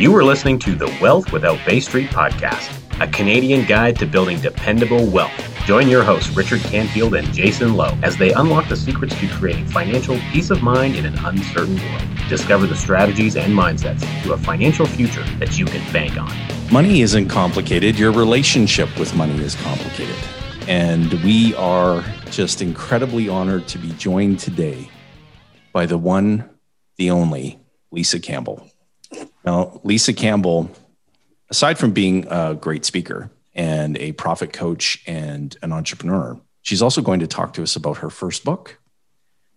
You are listening to the Wealth Without Bay Street podcast, a Canadian guide to building dependable wealth. Join your hosts, Richard Canfield and Jason Lowe, as they unlock the secrets to creating financial peace of mind in an uncertain world. Discover the strategies and mindsets to a financial future that you can bank on. Money isn't complicated, your relationship with money is complicated. And we are just incredibly honored to be joined today by the one, the only Lisa Campbell. Now, Lisa Campbell, aside from being a great speaker and a profit coach and an entrepreneur, she's also going to talk to us about her first book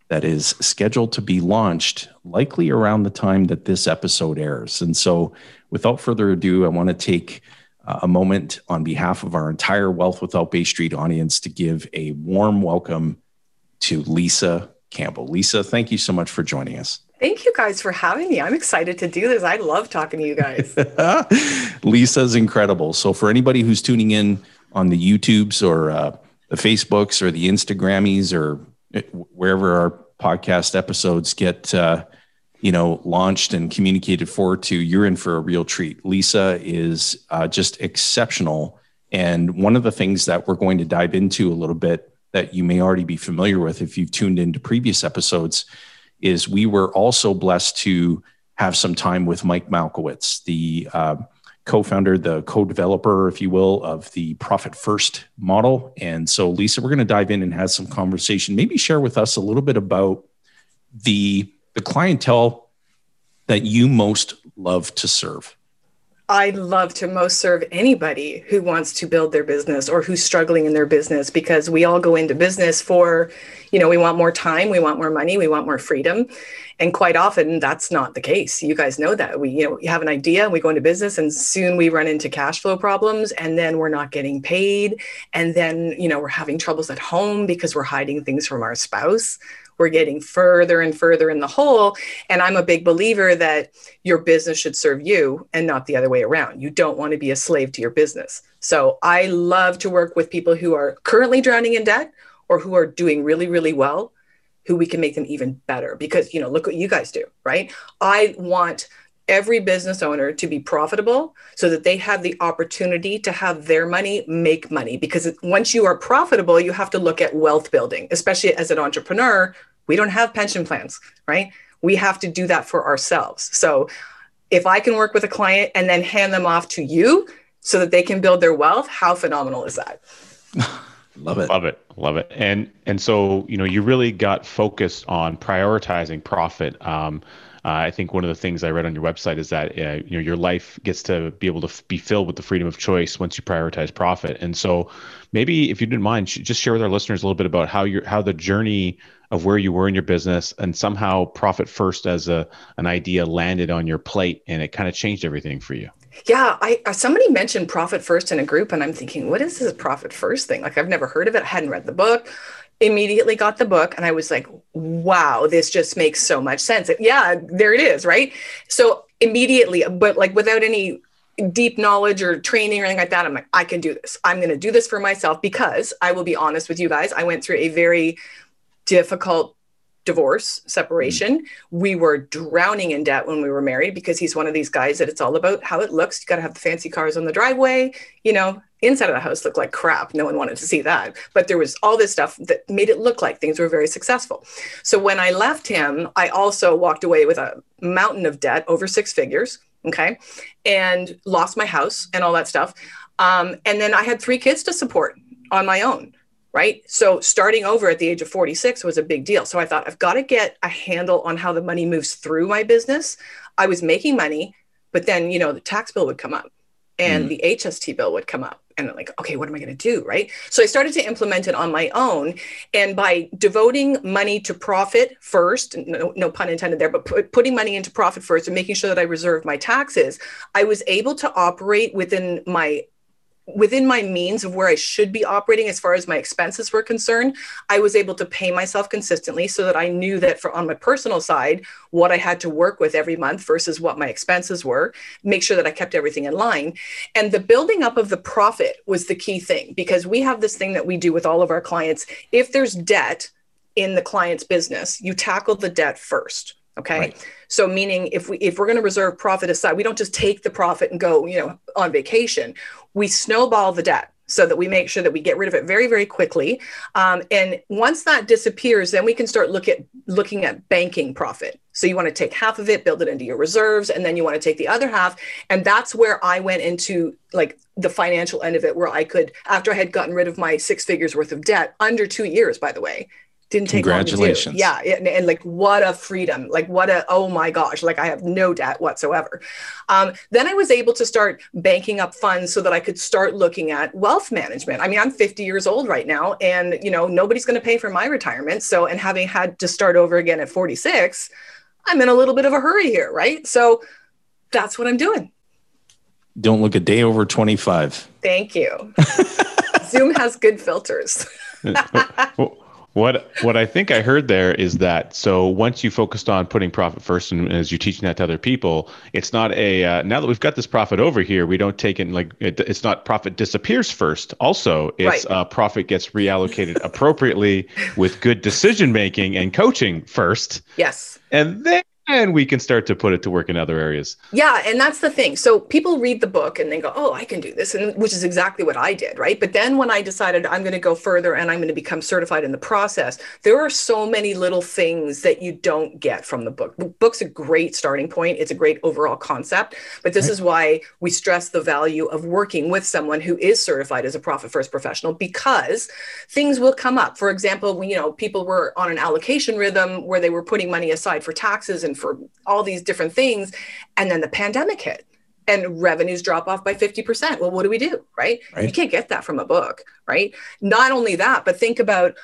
that is scheduled to be launched likely around the time that this episode airs. And so, without further ado, I want to take uh, a moment on behalf of our entire Wealth Without Bay Street audience to give a warm welcome to Lisa Campbell. Lisa, thank you so much for joining us. Thank you guys for having me. I'm excited to do this. I love talking to you guys. Lisa's incredible. So, for anybody who's tuning in on the YouTubes or uh, the Facebooks or the Instagrammies or uh, wherever our podcast episodes get, uh, you know, launched and communicated forward to, you're in for a real treat. Lisa is uh, just exceptional. And one of the things that we're going to dive into a little bit that you may already be familiar with if you've tuned into previous episodes is we were also blessed to have some time with Mike Michalowicz, the uh, co-founder, the co-developer, if you will, of the Profit First model. And so, Lisa, we're going to dive in and have some conversation. Maybe share with us a little bit about the the clientele that you most love to serve. I love to most serve anybody who wants to build their business or who's struggling in their business because we all go into business for, you know, we want more time, we want more money, we want more freedom. And quite often that's not the case. You guys know that. We, you know, we have an idea and we go into business and soon we run into cash flow problems and then we're not getting paid. And then, you know, we're having troubles at home because we're hiding things from our spouse we're getting further and further in the hole. And I'm a big believer that your business should serve you and not the other way around. You don't want to be a slave to your business. So I love to work with people who are currently drowning in debt or who are doing really, really well, who we can make them even better. Because, you know, look what you guys do, right? I want every business owner to be profitable so that they have the opportunity to have their money make money because once you are profitable you have to look at wealth building especially as an entrepreneur we don't have pension plans right? We have to do that for ourselves. So if i can work with a client and then hand them off to you so that they can build their wealth how phenomenal is that? Love it. Love it. Love it. And and so you know you really got focused on prioritizing profit. Um, I think one of the things I read on your website is that uh, you know your life gets to be able to f- be filled with the freedom of choice once you prioritize profit. And so, maybe if you didn't mind, just share with our listeners a little bit about how your how the journey of where you were in your business and somehow profit first as a an idea landed on your plate and it kind of changed everything for you. Yeah, I uh, somebody mentioned profit first in a group, and I'm thinking, what is this profit first thing? Like I've never heard of it. I hadn't read the book immediately got the book and I was like, wow, this just makes so much sense. Yeah, there it is, right? So immediately, but like without any deep knowledge or training or anything like that, I'm like, I can do this. I'm going to do this for myself because I will be honest with you guys. I went through a very difficult divorce, separation. Mm. We were drowning in debt when we were married because he's one of these guys that it's all about how it looks. You got to have the fancy cars on the driveway, you know, inside of the house looked like crap. No one wanted to see that. But there was all this stuff that made it look like things were very successful. So when I left him, I also walked away with a mountain of debt over six figures. Okay. And lost my house and all that stuff. Um, and then I had three kids to support on my own. Right. So starting over at the age of 46 was a big deal. So I thought, I've got to get a handle on how the money moves through my business. I was making money, but then, you know, the tax bill would come up and mm. the HST bill would come up and I'm like, okay, what am I going to do? Right. So I started to implement it on my own. And by devoting money to profit first, no, no pun intended there, but p- putting money into profit first and making sure that I reserved my taxes, I was able to operate within my within my means of where I should be operating as far as my expenses were concerned, I was able to pay myself consistently so that I knew that for on my personal side, what I had to work with every month versus what my expenses were, make sure that I kept everything in line. And the building up of the profit was the key thing because we have this thing that we do with all of our clients. If there's debt in the client's business, you tackle the debt first Okay. Right. So meaning if we if we're going to reserve profit aside, we don't just take the profit and go, you know, on vacation. We snowball the debt so that we make sure that we get rid of it very very quickly um, and once that disappears then we can start look at looking at banking profit so you want to take half of it build it into your reserves and then you want to take the other half and that's where i went into like the financial end of it where i could after i had gotten rid of my six figures worth of debt under two years by the way didn't take Congratulations. long to do. Yeah, and, and, like what a freedom! Like what a oh my gosh! Like I have no debt whatsoever. Um, then I was able to start banking up funds so that I could start looking at wealth management. I mean, I'm 50 years old right now, and you know nobody's going to pay for my retirement. So, and having had to start over again at 46, I'm in a little bit of a hurry here, right? So that's what I'm doing. Don't look a day over 25. Thank you. Zoom has good filters. What what I think I heard there is that so once you focused on putting profit first, and as you're teaching that to other people, it's not a uh, now that we've got this profit over here, we don't take it like it, it's not profit disappears first. Also, it's right. uh, profit gets reallocated appropriately with good decision making and coaching first. Yes, and then and we can start to put it to work in other areas. Yeah, and that's the thing. So people read the book and they go, "Oh, I can do this," and which is exactly what I did, right? But then when I decided I'm going to go further and I'm going to become certified in the process, there are so many little things that you don't get from the book. The book's a great starting point. It's a great overall concept, but this right. is why we stress the value of working with someone who is certified as a profit first professional because things will come up. For example, you know, people were on an allocation rhythm where they were putting money aside for taxes and for all these different things. And then the pandemic hit and revenues drop off by 50%. Well, what do we do? Right? right? You can't get that from a book, right? Not only that, but think about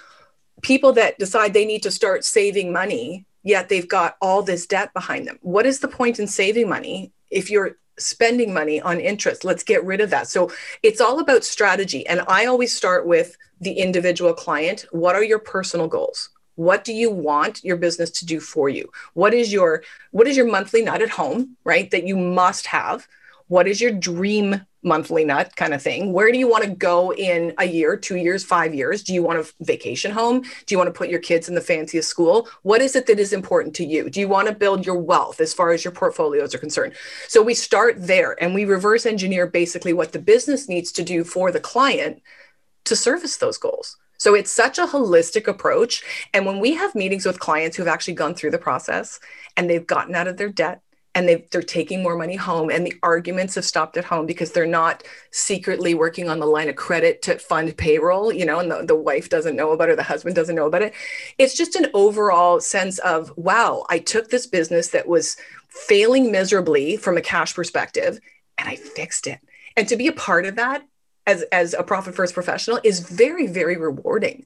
people that decide they need to start saving money, yet they've got all this debt behind them. What is the point in saving money if you're spending money on interest? Let's get rid of that. So it's all about strategy. And I always start with the individual client. What are your personal goals? What do you want your business to do for you? What is your what is your monthly nut at home right that you must have? What is your dream monthly nut kind of thing? Where do you want to go in a year two years five years? Do you want a vacation home? Do you want to put your kids in the fanciest school? What is it that is important to you? Do you want to build your wealth as far as your portfolios are concerned? So we start there and we reverse engineer basically what the business needs to do for the client to service those goals so it's such a holistic approach. And when we have meetings with clients who've actually gone through the process and they've gotten out of their debt and they are taking more money home and the arguments have stopped at home because they're not secretly working on the line of credit to fund payroll, you know, and the, the wife doesn't know about it, the husband doesn't know about it. It's just an overall sense of, wow, I took this business that was failing miserably from a cash perspective and I fixed it. And to be a part of that as as a profit first professional is very very rewarding.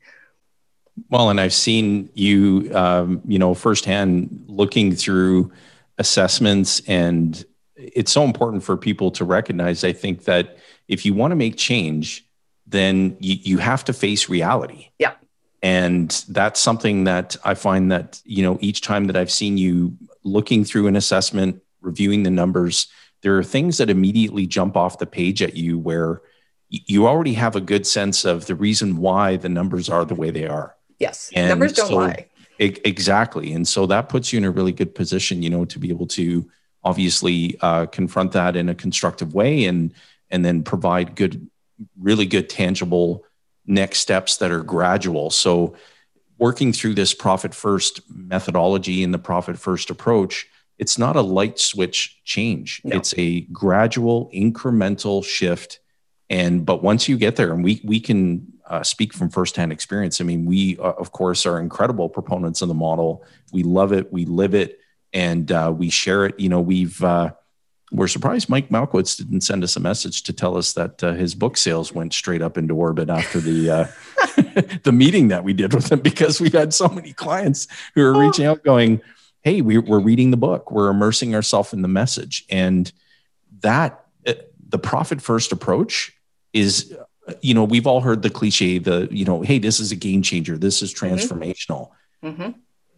Well and i've seen you um, you know firsthand looking through assessments and it's so important for people to recognize i think that if you want to make change then you, you have to face reality. Yeah. And that's something that i find that you know each time that i've seen you looking through an assessment reviewing the numbers there are things that immediately jump off the page at you where you already have a good sense of the reason why the numbers are the way they are. Yes, and numbers don't so, lie. exactly, and so that puts you in a really good position, you know, to be able to obviously uh, confront that in a constructive way, and and then provide good, really good, tangible next steps that are gradual. So, working through this profit first methodology and the profit first approach, it's not a light switch change. No. It's a gradual, incremental shift and but once you get there and we we can uh, speak from firsthand experience i mean we uh, of course are incredible proponents of the model. We love it we live it and uh, we share it. You know we've uh, we're surprised mike michalowicz didn't send us a message to tell us that uh, his book sales went straight up into orbit after the uh, the meeting that we did with him because we had so many clients who are reaching out going hey we, we're reading the book. We're immersing ourselves in the message. And that the profit first approach is you know we've all heard the cliche the you know hey this is a game changer this is mm-hmm. transformational mm-hmm.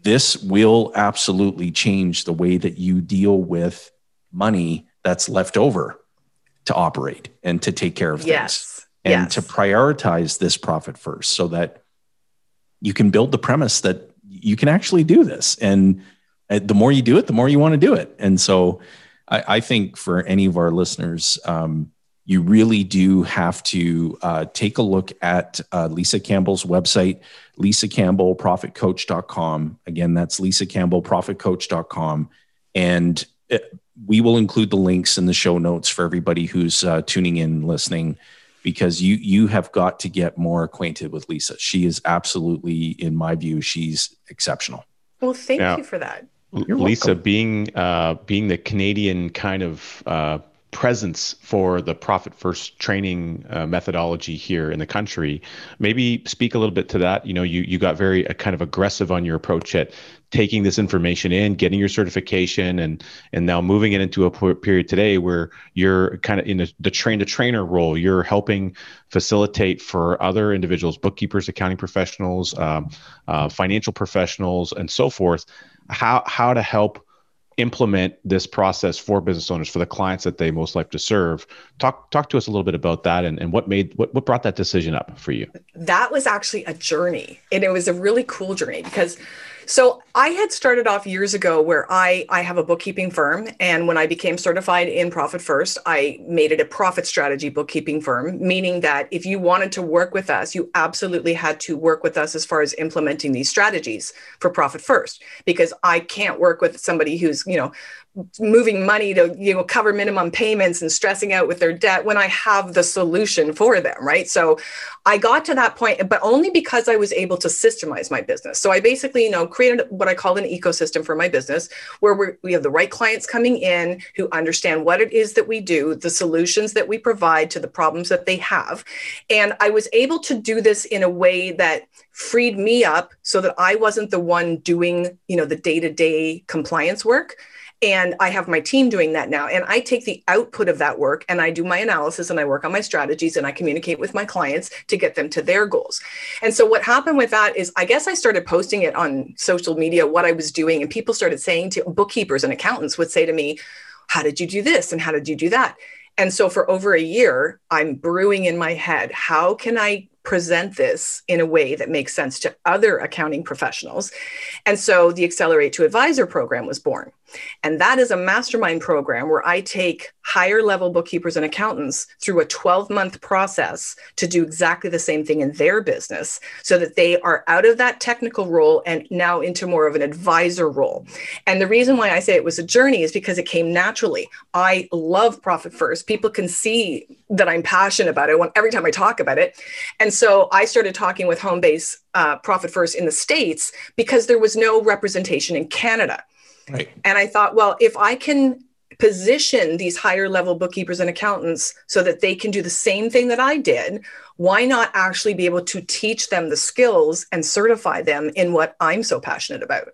this will absolutely change the way that you deal with money that's left over to operate and to take care of yes. things and yes. to prioritize this profit first so that you can build the premise that you can actually do this and the more you do it, the more you want to do it. And so I, I think for any of our listeners, um, you really do have to uh, take a look at uh, Lisa Campbell's website, Lisa Campbell, profitcoach.com. Again, that's Lisa Campbell, profitcoach.com. And it, uh, we will include the links in the show notes for everybody who's uh, tuning in, listening, because you you have got to get more acquainted with Lisa. She is absolutely, in my view, she's exceptional. Well, thank you for that. You're Lisa, welcome. being uh, being the Canadian kind of uh, presence for the profit first training uh, methodology here in the country, maybe speak a little bit to that. You know, you you got very uh, kind of aggressive on your approach at taking this information in, getting your certification, and and now moving it into a period today where you're kind of in the, the train to trainer role. You're helping facilitate for other individuals, bookkeepers, accounting professionals, um, uh, financial professionals, and so forth how how to help implement this process for business owners for the clients that they most like to serve. Talk talk to us a little bit about that and, and what made what, what brought that decision up for you? That was actually a journey and it was a really cool journey because so I had started off years ago where I I have a bookkeeping firm and when I became certified in Profit First, I made it a profit strategy bookkeeping firm, meaning that if you wanted to work with us, you absolutely had to work with us as far as implementing these strategies for Profit First because I can't work with somebody who's, you know, moving money to you know cover minimum payments and stressing out with their debt when i have the solution for them right? So i got to that point but only because i was able to systemize my business. So i basically you know created what i call an ecosystem for my business where we have the right clients coming in who understand what it is that we do the solutions that we provide to the problems that they have. And i was able to do this in a way that freed me up so that i wasn't the one doing you know the day-to-day compliance work and I have my team doing that now. And I take the output of that work and I do my analysis and I work on my strategies and I communicate with my clients to get them to their goals. And so what happened with that is I guess I started posting it on social media, what I was doing. And people started saying to bookkeepers and accountants would say to me, How did you do this? And how did you do that? And so for over a year, I'm brewing in my head, how can I present this in a way that makes sense to other accounting professionals. And so the Accelerate to Advisor program was born. And that is a mastermind program where I take higher level bookkeepers and accountants through a 12 month process to do exactly the same thing in their business so that they are out of that technical role and now into more of an advisor role. And the reason why I say it was a journey is because it came naturally. I love Profit First. People can see that I'm passionate about it every time I talk about it. And so I started talking with Homebase uh, Profit First in the States because there was no representation in Canada. Right. And I thought, well, if I can position these higher level bookkeepers and accountants so that they can do the same thing that I did, why not actually be able to teach them the skills and certify them in what I'm so passionate about?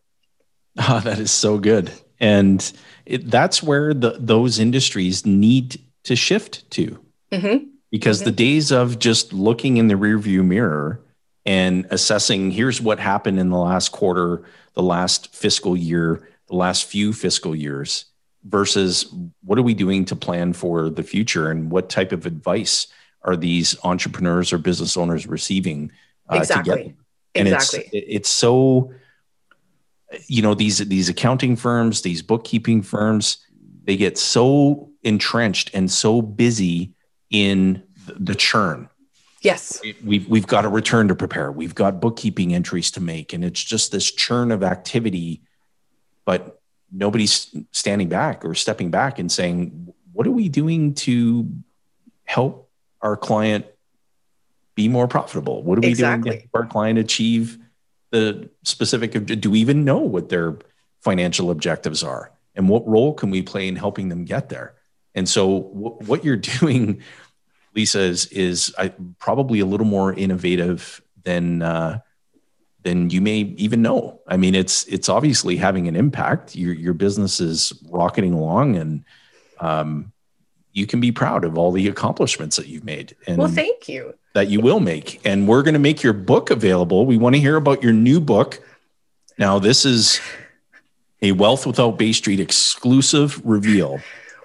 Oh, that is so good. And it, that's where the, those industries need to shift to. Mm-hmm. Because mm-hmm. the days of just looking in the rearview mirror and assessing here's what happened in the last quarter, the last fiscal year, the last few fiscal years versus what are we doing to plan for the future and what type of advice are these entrepreneurs or business owners receiving uh, exactly. and exactly. it's it's so you know these these accounting firms these bookkeeping firms they get so entrenched and so busy in the churn. Yes. We've we've got a return to prepare. We've got bookkeeping entries to make. And it's just this churn of activity but nobody's standing back or stepping back and saying, what are we doing to help our client be more profitable? What are we exactly. doing to help our client achieve the specific, do we even know what their financial objectives are? And what role can we play in helping them get there? And so w- what you're doing, Lisa, is, is I, probably a little more innovative than, uh, then you may even know. I mean, it's it's obviously having an impact. Your your business is rocketing along, and um, you can be proud of all the accomplishments that you've made. And well, thank you. That you will make, and we're going to make your book available. We want to hear about your new book. Now, this is a Wealth Without Bay Street exclusive reveal.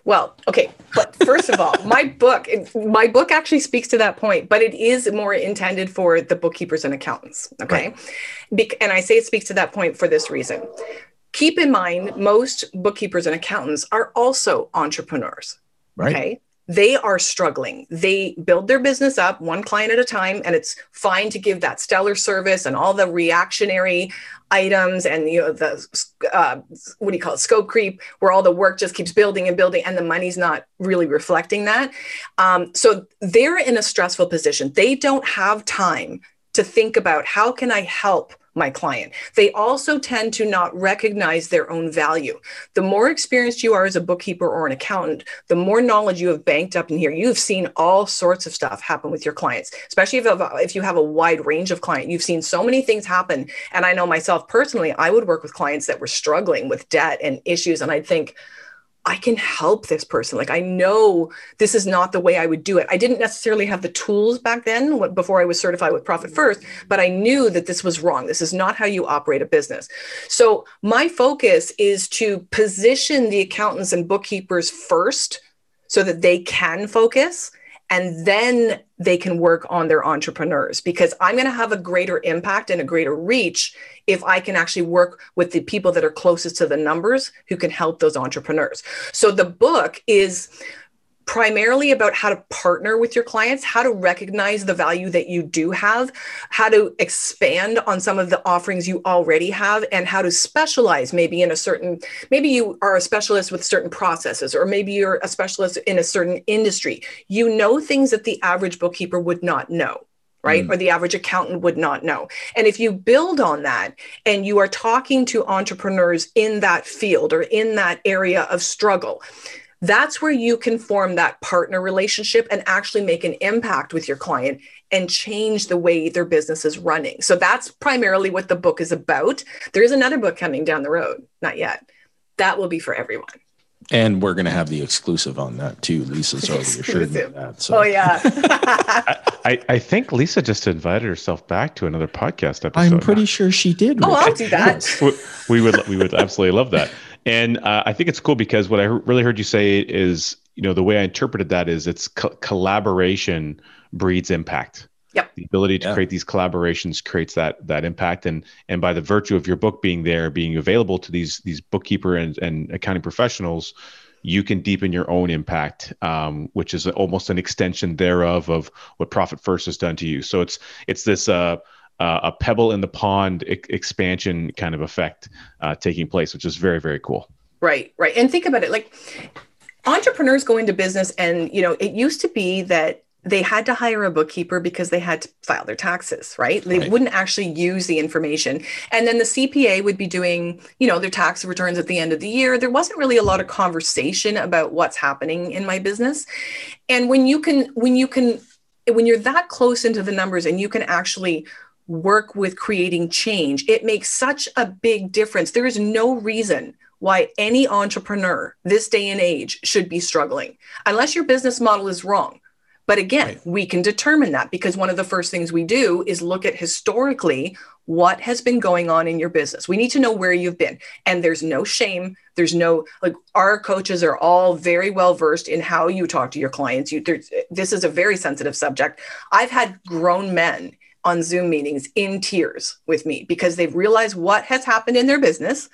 Well, okay, but first of all, my book, my book actually speaks to that point, but it is more intended for the bookkeepers and accountants. Okay, right. Be- and I say it speaks to that point for this reason. keep in mind, most bookkeepers and accountants are also entrepreneurs. Right. Okay. They are struggling. They build their business up one client at a time, and it's fine to give that stellar service and all the reactionary items and you know the uh, what do you call it scope creep where all the work just keeps building and building and the money's not really reflecting that um, so they're in a stressful position they don't have time to think about how can i help my client. They also tend to not recognize their own value. The more experienced you are as a bookkeeper or an accountant, the more knowledge you have banked up in here. You've seen all sorts of stuff happen with your clients, especially if, if you have a wide range of client. You've seen so many things happen. And I know myself personally, I would work with clients that were struggling with debt and issues. And I'd think, I can help this person. Like I know this is not the way I would do it. I didn't necessarily have the tools back then before I was certified with Profit First, but I knew that this was wrong. This is not how you operate a business. So my focus is to position the accountants and bookkeepers first so that they can focus and then they can work on their entrepreneurs because I'm going to have a greater impact and a greater reach if I can actually work with the people that are closest to the numbers who can help those entrepreneurs. So the book is primarily about how to partner with your clients, how to recognize the value that you do have, how to expand on some of the offerings you already have, and how to specialize maybe in a certain, maybe you are a specialist with certain processes, or maybe you're a specialist in a certain industry. You know things that the average bookkeeper would not know right? Mm. Or the average accountant would not know. And if you build on that and you are talking to entrepreneurs in that field or in that area of struggle, that's where you can form that partner relationship and actually make an impact with your client and change the way their business is running. So that's primarily what the book is about. There is another book coming down the road, not yet. That will be for everyone. And we're going to have the exclusive on that too. Lisa's already assured me that. So. Oh yeah. I, I think Lisa just invited herself back to another podcast episode. I'm pretty sure she did. Oh, I'll do that. we, we would we would absolutely love that. And uh, I think it's cool because what I really heard you say is, you know, the way I interpreted that is it's co- collaboration breeds impact. Yep. The ability to yeah. create these collaborations creates that that impact, and and by the virtue of your book being there, being available to these these bookkeeper and, and accounting professionals, you can deepen your own impact, um, which is almost an extension thereof of what Profit First has done to you. So it's it's this uh, uh, a pebble in the pond expansion kind of effect uh, taking place, which is very, very cool. Right, right. And think about it like entrepreneurs go into business, and you know, it used to be that they had to hire a bookkeeper because they had to file their taxes, right? They right. wouldn't actually use the information. And then the CPA would be doing, you know, their tax returns at the end of the year. There wasn't really a lot of conversation about what's happening in my business. And when you can when you can when you're that close into the numbers and you can actually work with creating change. It makes such a big difference. There is no reason why any entrepreneur this day and age should be struggling unless your business model is wrong. But again, right. we can determine that because one of the first things we do is look at historically what has been going on in your business. We need to know where you've been. And there's no shame. There's no, like, our coaches are all very well versed in how you talk to your clients. You, this is a very sensitive subject. I've had grown men on Zoom meetings in tears with me because they've realized what has happened in their business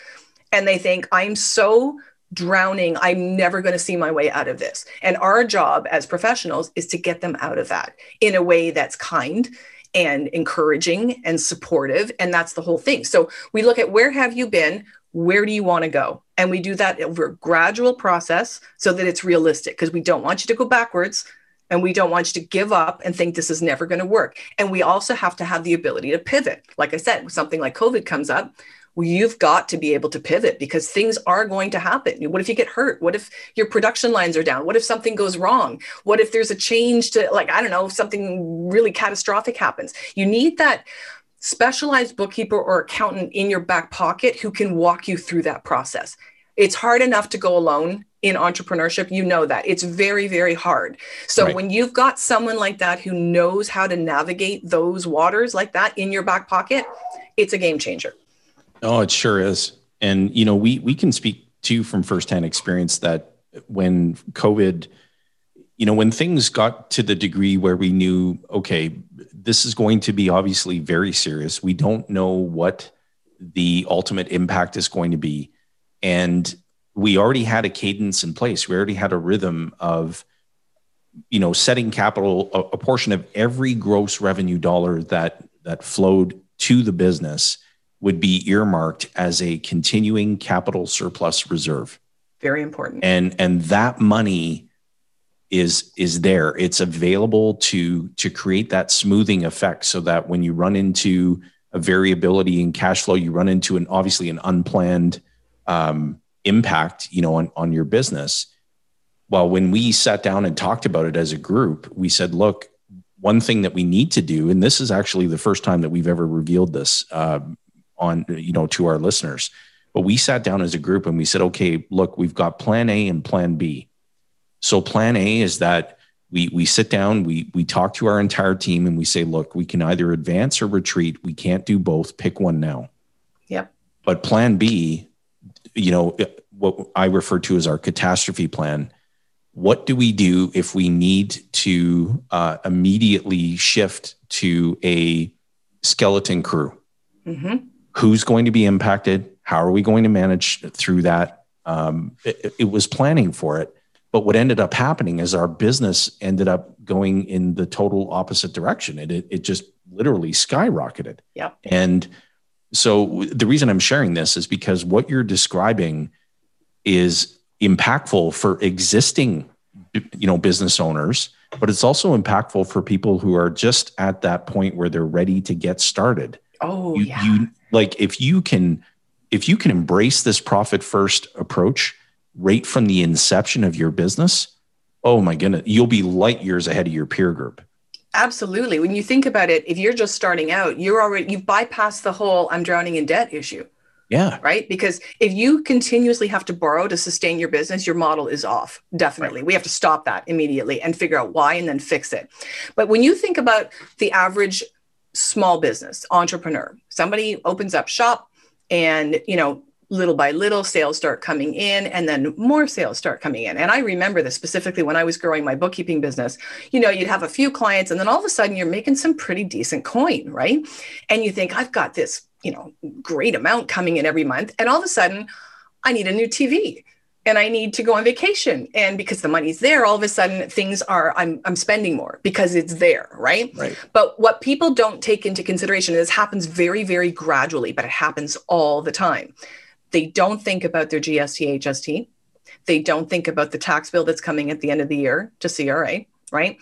and they think, I'm so drowning, I'm never going to see my way out of this. And our job as professionals is to get them out of that in a way that's kind and encouraging and supportive and that's the whole thing. So we look at where have you been? Where do you want to go? And we do that over a gradual process so that it's realistic because we don't want you to go backwards and we don't want you to give up and think this is never going to work. And we also have to have the ability to pivot. Like I said, something like COVID comes up, well, you've got to be able to pivot because things are going to happen. What if you get hurt? What if your production lines are down? What if something goes wrong? What if there's a change to, like, I don't know, something really catastrophic happens? You need that specialized bookkeeper or accountant in your back pocket who can walk you through that process. It's hard enough to go alone in entrepreneurship, you know that it's very, very hard. So right. when you've got someone like that who knows how to navigate those waters like that in your back pocket, it's a game changer. Oh, it sure is. And you know, we we can speak to from firsthand experience that when COVID, you know, when things got to the degree where we knew, okay, this is going to be obviously very serious. We don't know what the ultimate impact is going to be. And we already had a cadence in place. We already had a rhythm of, you know, setting capital, a, a portion of every gross revenue dollar that that flowed to the business would be earmarked as a continuing capital surplus reserve. Very important. And and that money is is there. It's available to to create that smoothing effect so that when you run into a variability in cash flow, you run into an obviously an unplanned um, impact, you know, on, on your business. Well, when we sat down and talked about it as a group, we said, look, one thing that we need to do, and this is actually the first time that we've ever revealed this uh, on, you know, to our listeners. But we sat down as a group and we said, okay, look, we've got plan A and plan B. So plan A is that we we sit down, we we talk to our entire team and we say, look, we can either advance or retreat. We can't do both. Pick one now. Yep. But plan B you know, what I refer to as our catastrophe plan. What do we do if we need to uh, immediately shift to a skeleton crew? Mm-hmm. Who's going to be impacted? How are we going to manage through that? Um, it, it was planning for it. But what ended up happening is our business ended up going in the total opposite direction. It, it, it just literally skyrocketed. Yeah. And so the reason I'm sharing this is because what you're describing is impactful for existing you know business owners but it's also impactful for people who are just at that point where they're ready to get started. Oh you, yeah. you like if you can if you can embrace this profit first approach right from the inception of your business oh my goodness you'll be light years ahead of your peer group Absolutely. When you think about it, if you're just starting out, you're already you've bypassed the whole I'm drowning in debt issue. Yeah. Right? Because if you continuously have to borrow to sustain your business, your model is off. Definitely. Right. We have to stop that immediately and figure out why and then fix it. But when you think about the average small business entrepreneur, somebody opens up shop and, you know, little by little sales start coming in and then more sales start coming in and i remember this specifically when i was growing my bookkeeping business you know you'd have a few clients and then all of a sudden you're making some pretty decent coin right and you think i've got this you know great amount coming in every month and all of a sudden i need a new tv and I need to go on vacation. And because the money's there, all of a sudden things are I'm I'm spending more because it's there, right? Right. But what people don't take into consideration is happens very, very gradually, but it happens all the time. They don't think about their GST, HST. They don't think about the tax bill that's coming at the end of the year to CRA, right?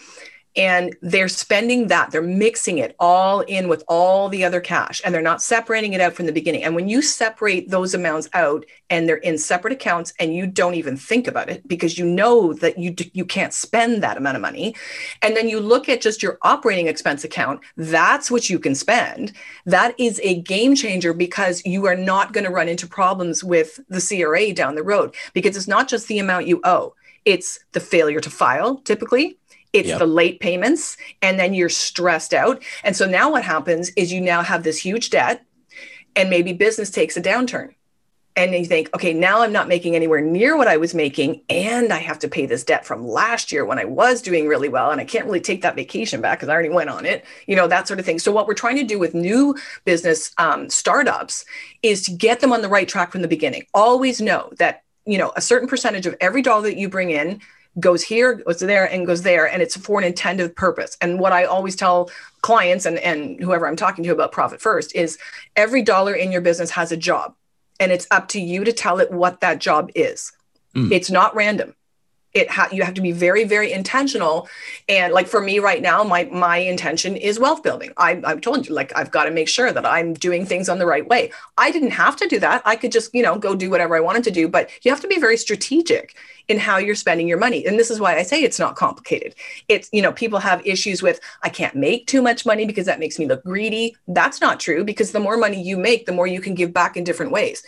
And they're spending that they're mixing it all in with all the other cash and they're not separating it out from the beginning. And when you separate those amounts out and they're in separate accounts and you don't even think about it because you know that you you can't spend that amount of money and then you look at just your operating expense account that's what you can spend. That is a game changer because you are not going to run into problems with the CRA down the road because it's not just the amount you owe it's the failure to file typically it's yep. the late payments and then you're stressed out. And so now what happens is you now have this huge debt and maybe business takes a downturn. And you think okay now i'm not making anywhere near what i was making and i have to pay this debt from last year when i was doing really well and i can't really take that vacation back because i already went on it you know that sort of thing. So what we're trying to do with new business um, startups is to get them on the right track from the beginning. Always know that you know a certain percentage of every dollar that you bring in goes here, goes there, and goes there, and it's for an intended purpose. And what I always tell clients and, and whoever I'm talking to about profit first is every dollar in your business has a job, and it's up to you to tell it what that job is. Mm. It's not random it ha- you have to be very very intentional and like for me right now my my intention is wealth building I, i've told you like i've got to make sure that i'm doing things on the right way i didn't have to do that i could just you know go do whatever i wanted to do but you have to be very strategic in how you're spending your money. And this is why I say it's not complicated. It's, you know, people have issues with, I can't make too much money because that makes me look greedy. That's not true because the more money you make, the more you can give back in different ways.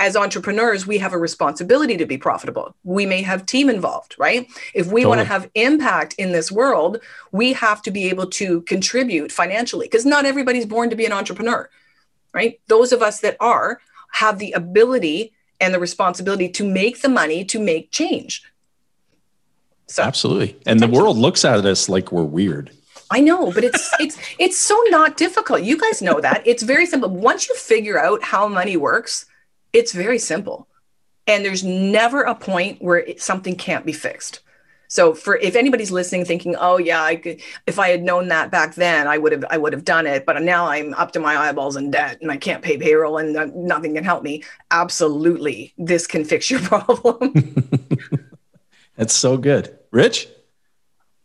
As entrepreneurs, we have a responsibility to be profitable. We may have team involved, right? If we totally. want to have impact in this world, we have to be able to contribute financially because not everybody's born to be an entrepreneur, right? Those of us that are have the ability and the responsibility to make the money to make change. So absolutely. And the world looks at us like we're weird. I know, but it's it's it's so not difficult. You guys know that. It's very simple. Once you figure out how money works, it's very simple. And there's never a point where it, something can't be fixed. So for if anybody's listening thinking, "Oh yeah, I could if I had known that back then, I would have I would have done it, but now I'm up to my eyeballs in debt and I can't pay payroll and uh, nothing can help me." Absolutely. This can fix your problem. That's so good. Rich?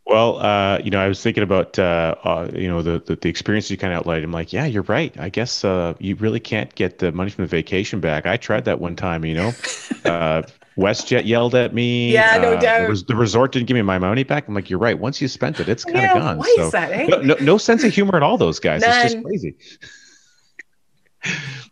Well, uh, you know, I was thinking about uh, uh, you know the, the, the experience you kind of outlined. I'm like, yeah, you're right. I guess uh, you really can't get the money from the vacation back. I tried that one time. You know, uh, WestJet yelled at me. Yeah, no uh, doubt. The, the, resort didn't give me my money back. I'm like, you're right. Once you spent it, it's kind of Yeah, gone. why so is that, eh? no, no, no sense of humor at all. Those guys. It's just crazy.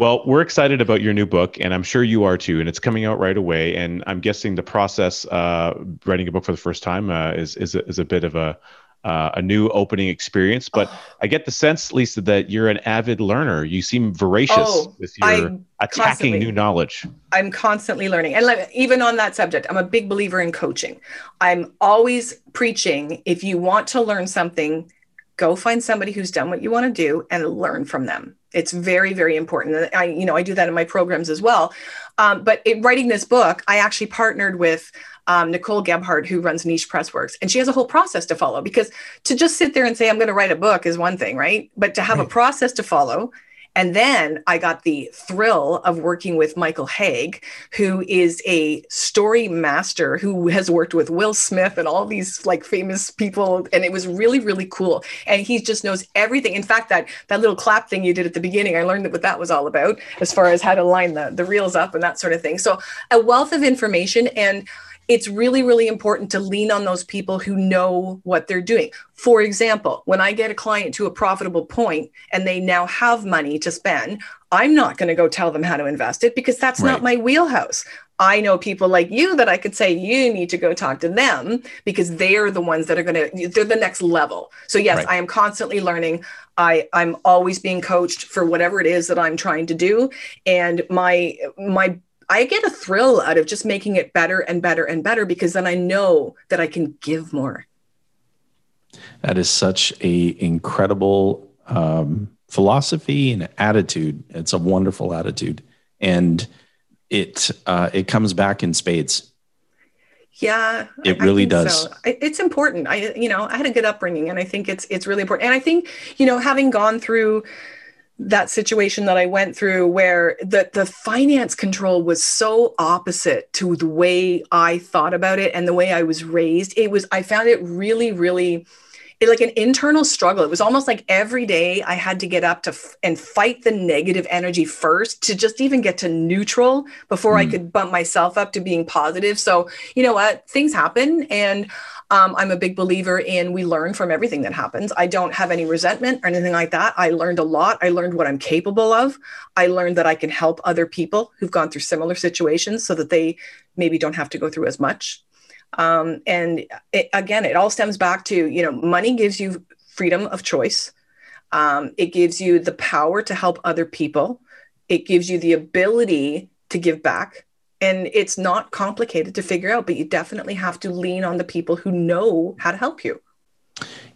Well, we're excited about your new book, and I'm sure you are too. And it's coming out right away. And I'm guessing the process, uh, writing a book for the first time, uh, is is a, is a bit of a uh, a new opening experience. But I get the sense, Lisa, that you're an avid learner. You seem voracious Oh, with your I'm attacking new knowledge. I'm constantly learning. And like, even on that subject, I'm a big believer in coaching. I'm always preaching if you want to learn something, go find somebody who's done what you want to do and learn from them. It's very, very important. And I, you know, I do that in my programs as well. Um, but in writing this book, I actually partnered with um, Nicole Gebhardt, who runs Niche Pressworks, and she has a whole process to follow. Because to just sit there and say I'm going to write a book is one thing, right? But to have a process to follow, and then I got the thrill of working with Michael Hauge, who is a story master who has worked with Will Smith and all these like famous people. And it was really, really cool. And he just knows everything. In fact, that that little clap thing you did at the beginning, I learned what that was all about as far as how to line the, the reels up and that sort of thing. So a wealth of information and it's really, really important to lean on those people who know what they're doing. For example, when I get a client to a profitable point and they now have money to spend, I'm not going to go tell them how to invest it because that's not my wheelhouse. I know people like you that I could say you need to go talk to them because they're the ones that are going to they're the next level. So yes, Right. I am constantly learning. I I'm always being coached for whatever it is that I'm trying to do and my my I get a thrill out of just making it better and better and better because then I know that I can give more. That is such a incredible um, philosophy and attitude. It's a wonderful attitude, and it uh, it comes back in spades. Yeah, It really does. So. It's important. I, you know, I had a good upbringing, and I think it's it's really important. And I think, you know, having gone through that situation that I went through, where the the finance control was so opposite to the way I thought about it and the way I was raised, it was. I found it really, really. It, like an internal struggle. It was almost like every day I had to get up to f- and fight the negative energy first to just even get to neutral before I Mm. could bump myself up to being positive. So, you know what? Things happen. And um, I'm a big believer in we learn from everything that happens. I don't have any resentment or anything like that. I learned a lot. I learned what I'm capable of. I learned that I can help other people who've gone through similar situations so that they maybe don't have to go through as much. Um, and it, again, it all stems back to, you know, money gives you freedom of choice. Um, it gives you the power to help other people. It gives you the ability to give back. And it's not complicated to figure out, but you definitely have to lean on the people who know how to help you.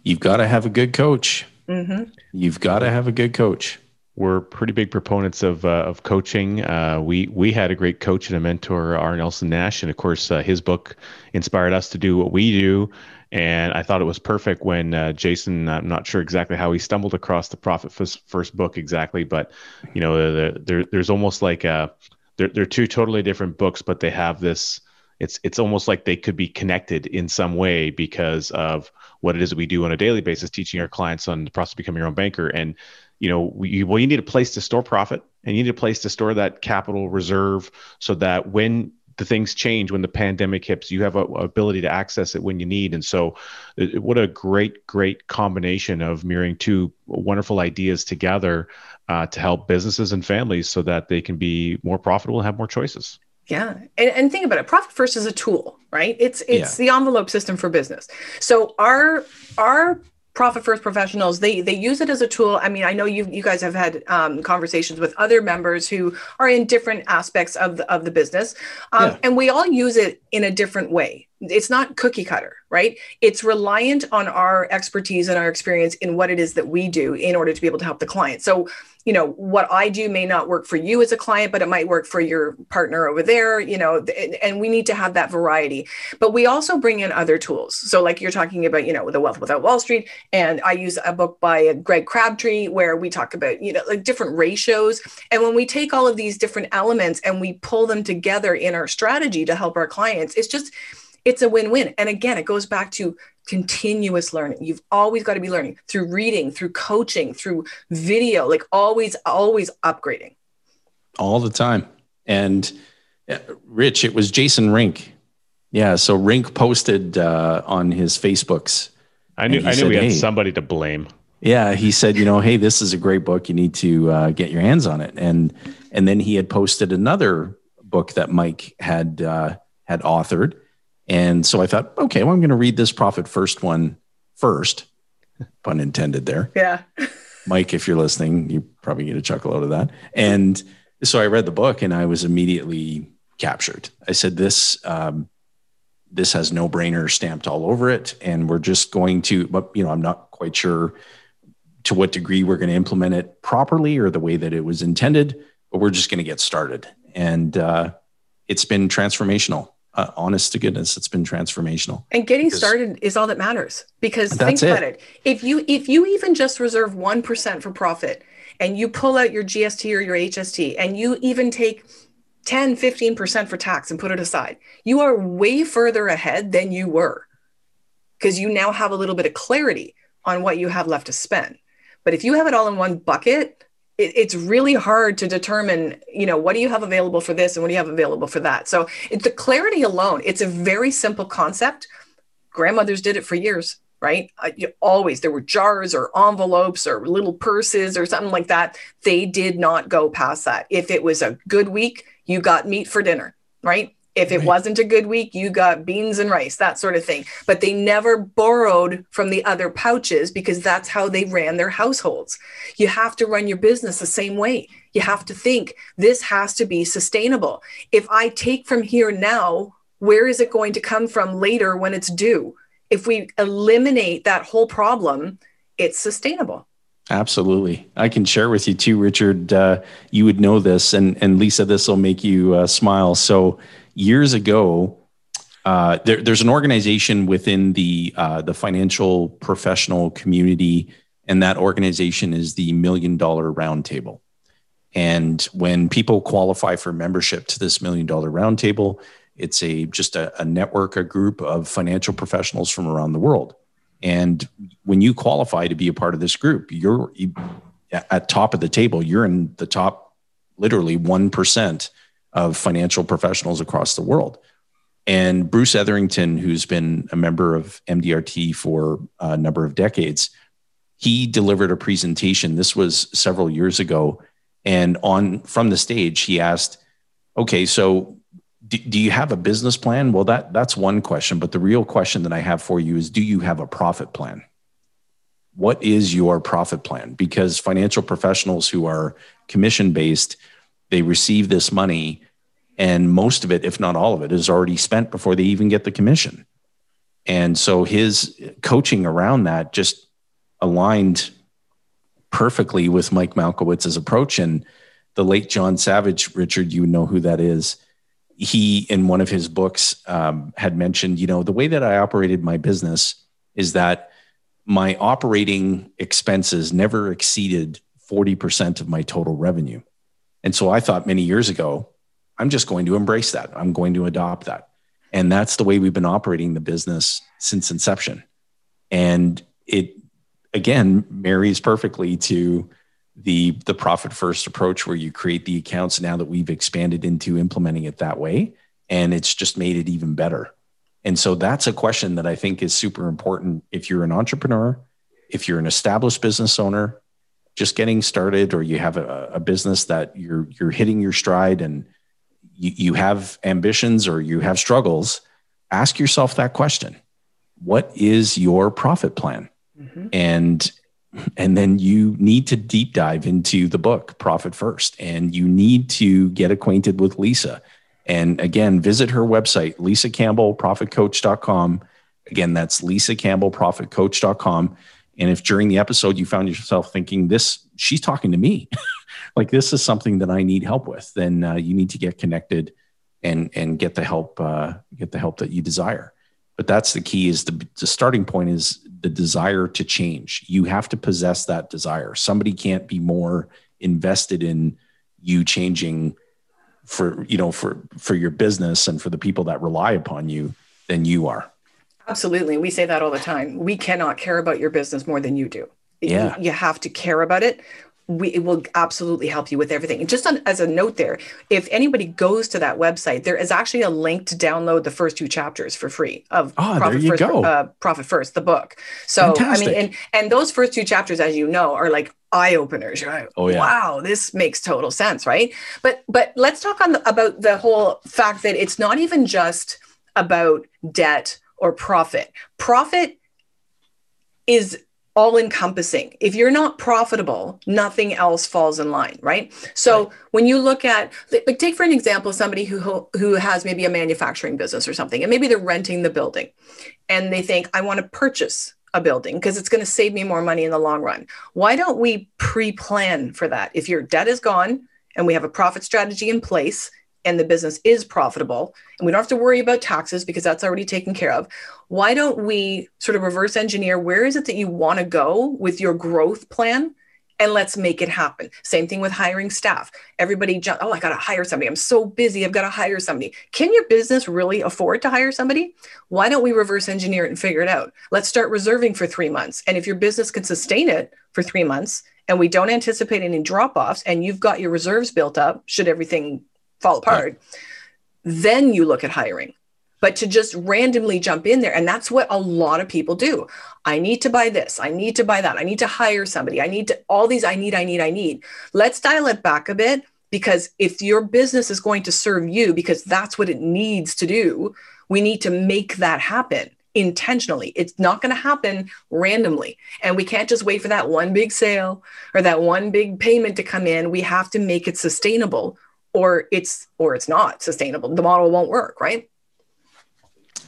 You've got to have a good coach. hmm You've got to have a good coach. We're pretty big proponents of uh, of coaching. Uh, we we had a great coach and a mentor, R. Nelson Nash, and of course, uh, his book inspired us to do what we do. And I thought it was perfect when uh, Jason. I'm not sure exactly how he stumbled across the Profit First, first book exactly, but you know, the, there there's almost like a they're they're two totally different books, but they have this. It's it's almost like they could be connected in some way because of what it is that we do on a daily basis, teaching our clients on the process of becoming your own banker. And you know, we, well, you need a place to store profit and you need a place to store that capital reserve so that when the things change, when the pandemic hits, you have a, a ability to access it when you need. And so, it- what a great, great combination of mirroring two wonderful ideas together uh, to help businesses and families so that they can be more profitable and have more choices. Yeah, and, and think about it. Profit first is a tool, right? It's it's the envelope system for business. So our our profit first professionals they they use it as a tool. I mean, I know you you guys have had um, conversations with other members who are in different aspects of the of the business, um, Yeah. and we all use it in a different way. it's not cookie cutter, right? It's reliant on our expertise and our experience in what it is that we do in order to be able to help the client. So, you know, what I do may not work for you as a client, but it might work for your partner over there, you know, and we need to have that variety. But we also bring in other tools. So, like you're talking about, you know, The Wealth Without Wall Street, and I use a book by Greg Crabtree where we talk about, you know, like different ratios. And when we take all of these different elements and we pull them together in our strategy to help our clients, it's just, it's a win-win. And again, it goes back to continuous learning. You've always got to be learning through reading, through coaching, through video, like always, always upgrading. All the time. And uh, Rich, it was Jason Rink. Yeah. So Rink posted uh, on his Facebooks. I knew, I knew said, we had hey, somebody to blame. Yeah. He said, you know, hey, this is a great book. You need to uh, get your hands on it. And, and then he had posted another book that Mike had, uh, had authored and so I thought, okay, well, I'm going to read this profit first one first, pun intended there. Yeah. Mike, if you're listening, you probably get a chuckle out of that. And so I read the book and I was immediately captured. I said, this, um, this has no brainer stamped all over it. And we're just going to, but you know, I'm not quite sure to what degree we're going to implement it properly or the way that it was intended, but we're just going to get started. And uh, it's been transformational uh, honest to goodness, it's been transformational. And getting started is all that matters because think about it. If you if you even just reserve one percent for profit, and you pull out your GST or your HST, and you even take 10, 15% for tax and put it aside, you are way further ahead than you were because you now have a little bit of clarity on what you have left to spend. But if you have it all in one bucket, it, it's really hard to determine, you know, what do you have available for this and what do you have available for that. So it, the clarity alone, it's a very simple concept. Grandmothers did it for years, right? Uh, you, always there were jars or envelopes or little purses or something like that. They did not go past that. If it was a good week, you got meat for dinner, right? If it right. wasn't a good week, you got beans and rice, that sort of thing. But they never borrowed from the other pouches because that's how they ran their households. You have to run your business the same way. You have to think this has to be sustainable. If I take from here now, where is it going to come from later when it's due? If we eliminate that whole problem, it's sustainable. Absolutely. I can share with you too, Richard. Uh, you would know this, and, and Lisa, this will make you uh, smile. So, years ago, uh, there, there's an organization within the uh, the financial professional community, and that organization is the Million Dollar Roundtable. And when people qualify for membership to this Million Dollar Roundtable, it's a just a, a network, a group of financial professionals from around the world. And when you qualify to be a part of this group, you're at top of the table. You're in the top, literally one percent of financial professionals across the world. And Bruce Etherington, who's been a member of MDRT for a number of decades, he delivered a presentation. This was several years ago. And on from the stage, he asked, okay, so do, do you have a business plan? Well, that that's one question. But the real question that I have for you is do you have a profit plan? What is your profit plan? Because financial professionals who are commission based, they receive this money and most of it if not all of it is already spent before they even get the commission. And so his coaching around that just aligned perfectly with mike michalowicz's approach. And the late john savage richard you know who that is. He in one of his books um, had mentioned you know the way that i operated my business is that my operating expenses never exceeded 40% of my total revenue. And so i thought many years ago I'm just going to embrace that. I'm going to adopt that. And that's the way we've been operating the business since inception. And it again marries perfectly to the the profit first approach where you create the accounts now that we've expanded into implementing it that way and it's just made it even better. And so that's a question that I think is super important if you're an entrepreneur, if you're an established business owner, just getting started or you have a, a business that you're you're hitting your stride and you, you have ambitions or you have struggles, ask yourself that question. What is your profit plan? Mm-hmm. And and then you need to deep dive into the book profit first and you need to get acquainted with lisa And again, visit her website, Lisa Campbell, profitcoach.com. Again, that's Lisa Campbell, profitcoach.com. And if during the episode you found yourself thinking, this, she's talking to me, like this is something that I need help with, then uh, you need to get connected and, and get the help, uh, get the help that you desire. But that's the key is the, the starting point is the desire to change. You have to possess that desire. Somebody can't be more invested in you changing for, you know, for, for your business and for the people that rely upon you than you are. Absolutely. We say that all the time. We cannot care about your business more than you do. Yeah. You, you have to care about it. We, it will absolutely help you with everything. And just on, as a note there, if anybody goes to that website, there is actually a link to download the first two chapters for free of Oh, Profit there you First, go. Uh, Profit First, the book. So Fantastic. I mean, and and those first two chapters, as you know, are like eye openers. You're Oh, yeah. wow, this makes total sense, right? But but let's talk on the, about the whole fact that it's not even just about debt or profit. Profit is all encompassing. If you're not profitable, nothing else falls in line, right? So when you look at like take for an example somebody who who has maybe a manufacturing business or something and maybe they're renting the building and they think I want to purchase a building because it's going to save me more money in the long run. Why don't we pre-plan for that? If your debt is gone and we have a profit strategy in place and the business is profitable and we don't have to worry about taxes because that's already taken care of why don't we sort of reverse engineer where is it that you want to go with your growth plan and let's make it happen? Same thing with hiring staff. Everybody ju- oh i got to hire somebody. I'm so busy. I've got to hire somebody. Can your business really afford to hire somebody? Why don't we reverse engineer it and figure it out? Let's start reserving for three months. And if your business can sustain it for three months and we don't anticipate any drop offs and you've got your reserves built up should everything fall apart, then you look at hiring. But to just randomly jump in there, and that's what a lot of people do. I need to buy this. I need to buy that. I need to hire somebody. I need to, all these, I need, I need, I need. Let's dial it back a bit because if your business is going to serve you, because that's what it needs to do, we need to make that happen intentionally. It's not going to happen randomly. And we can't just wait for that one big sale or that one big payment to come in. We have to make it sustainable or it's or it's not sustainable. The model won't work, right?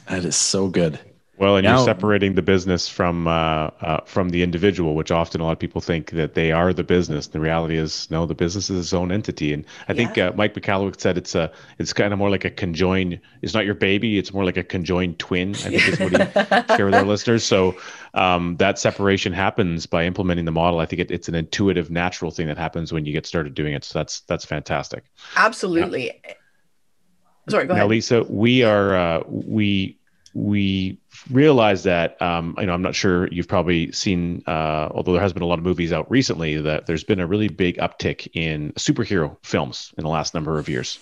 That is so good. Well, and Now- you're separating the business from uh, uh, from the individual, which often a lot of people think that they are the business. The reality is, no, the business is its own entity. And I think uh, Mike Michalowicz said it's a it's kind of more like a conjoined. It's not your baby; it's more like a conjoined twin. I think is what he shared with our listeners. So um, that separation happens by implementing the model. I think it, it's an intuitive, natural thing that happens when you get started doing it. So that's that's fantastic. Absolutely. Sorry, go Now, ahead. Lisa, we are uh, we we realize that um, you know I'm not sure you've probably seen, uh, although there has been a lot of movies out recently, that there's been a really big uptick in superhero films in the last number of years.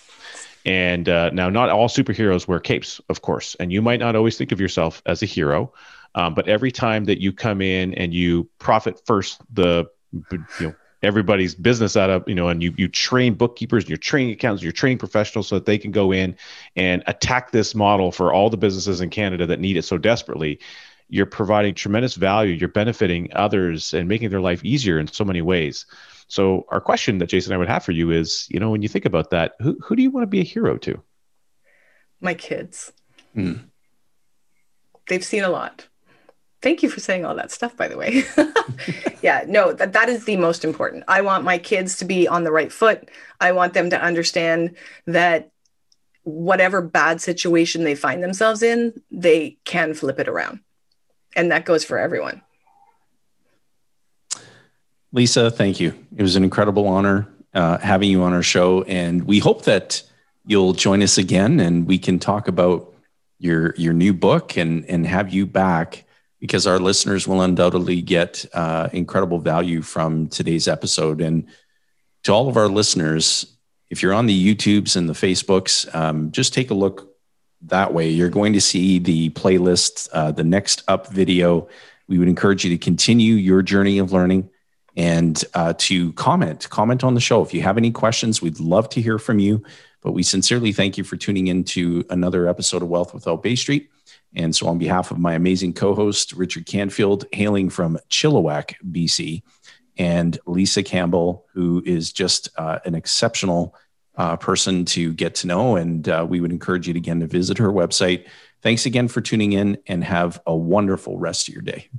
And uh, now, not all superheroes wear capes, of course, and you might not always think of yourself as a hero. Um, but every time that you come in and you profit first the you know everybody's business out of you know and you you train bookkeepers and you're training accountants you're training professionals so that they can go in and attack this model for all the businesses in canada that need it so desperately you're providing tremendous value you're benefiting others and making their life easier in so many ways so our question that jason and i would have for you is you know when you think about that who, who do you want to be a hero to My kids. Hmm. They've seen a lot. Thank you for saying all that stuff, by the way. yeah, no, that, that is the most important. I want my kids to be on the right foot. I want them to understand that whatever bad situation they find themselves in, they can flip it around. And that goes for everyone. Lisa, thank you. It was an incredible honor uh, having you on our show, and we hope that you'll join us again and we can talk about your your new book and and have you back because our listeners will undoubtedly get uh, incredible value from today's episode. And to all of our listeners, if you're on the YouTubes and the Facebooks, um, just take a look that way. You're going to see the playlist, uh, the next up video. We would encourage you to continue your journey of learning and uh, to comment, comment on the show. If you have any questions, we'd love to hear from you. But we sincerely thank you for tuning in to another episode of Wealth Without Bay Street. And so, on behalf of my amazing co host, Richard Canfield, hailing from Chilliwack, BC, and Lisa Campbell, who is just uh, an exceptional uh, person to get to know. And uh, we would encourage you again to visit her website. Thanks again for tuning in and have a wonderful rest of your day.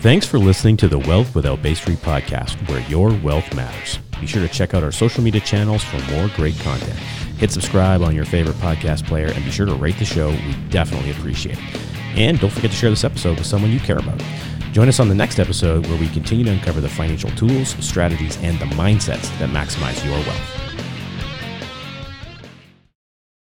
Thanks for listening to the Wealth Without Bay Street podcast, where your wealth matters. Be sure to check out our social media channels for more great content. Hit subscribe on your favorite podcast player and be sure to rate the show. We definitely appreciate it. And don't forget to share this episode with someone you care about. Join us on the next episode where we continue to uncover the financial tools, strategies, and the mindsets that maximize your wealth.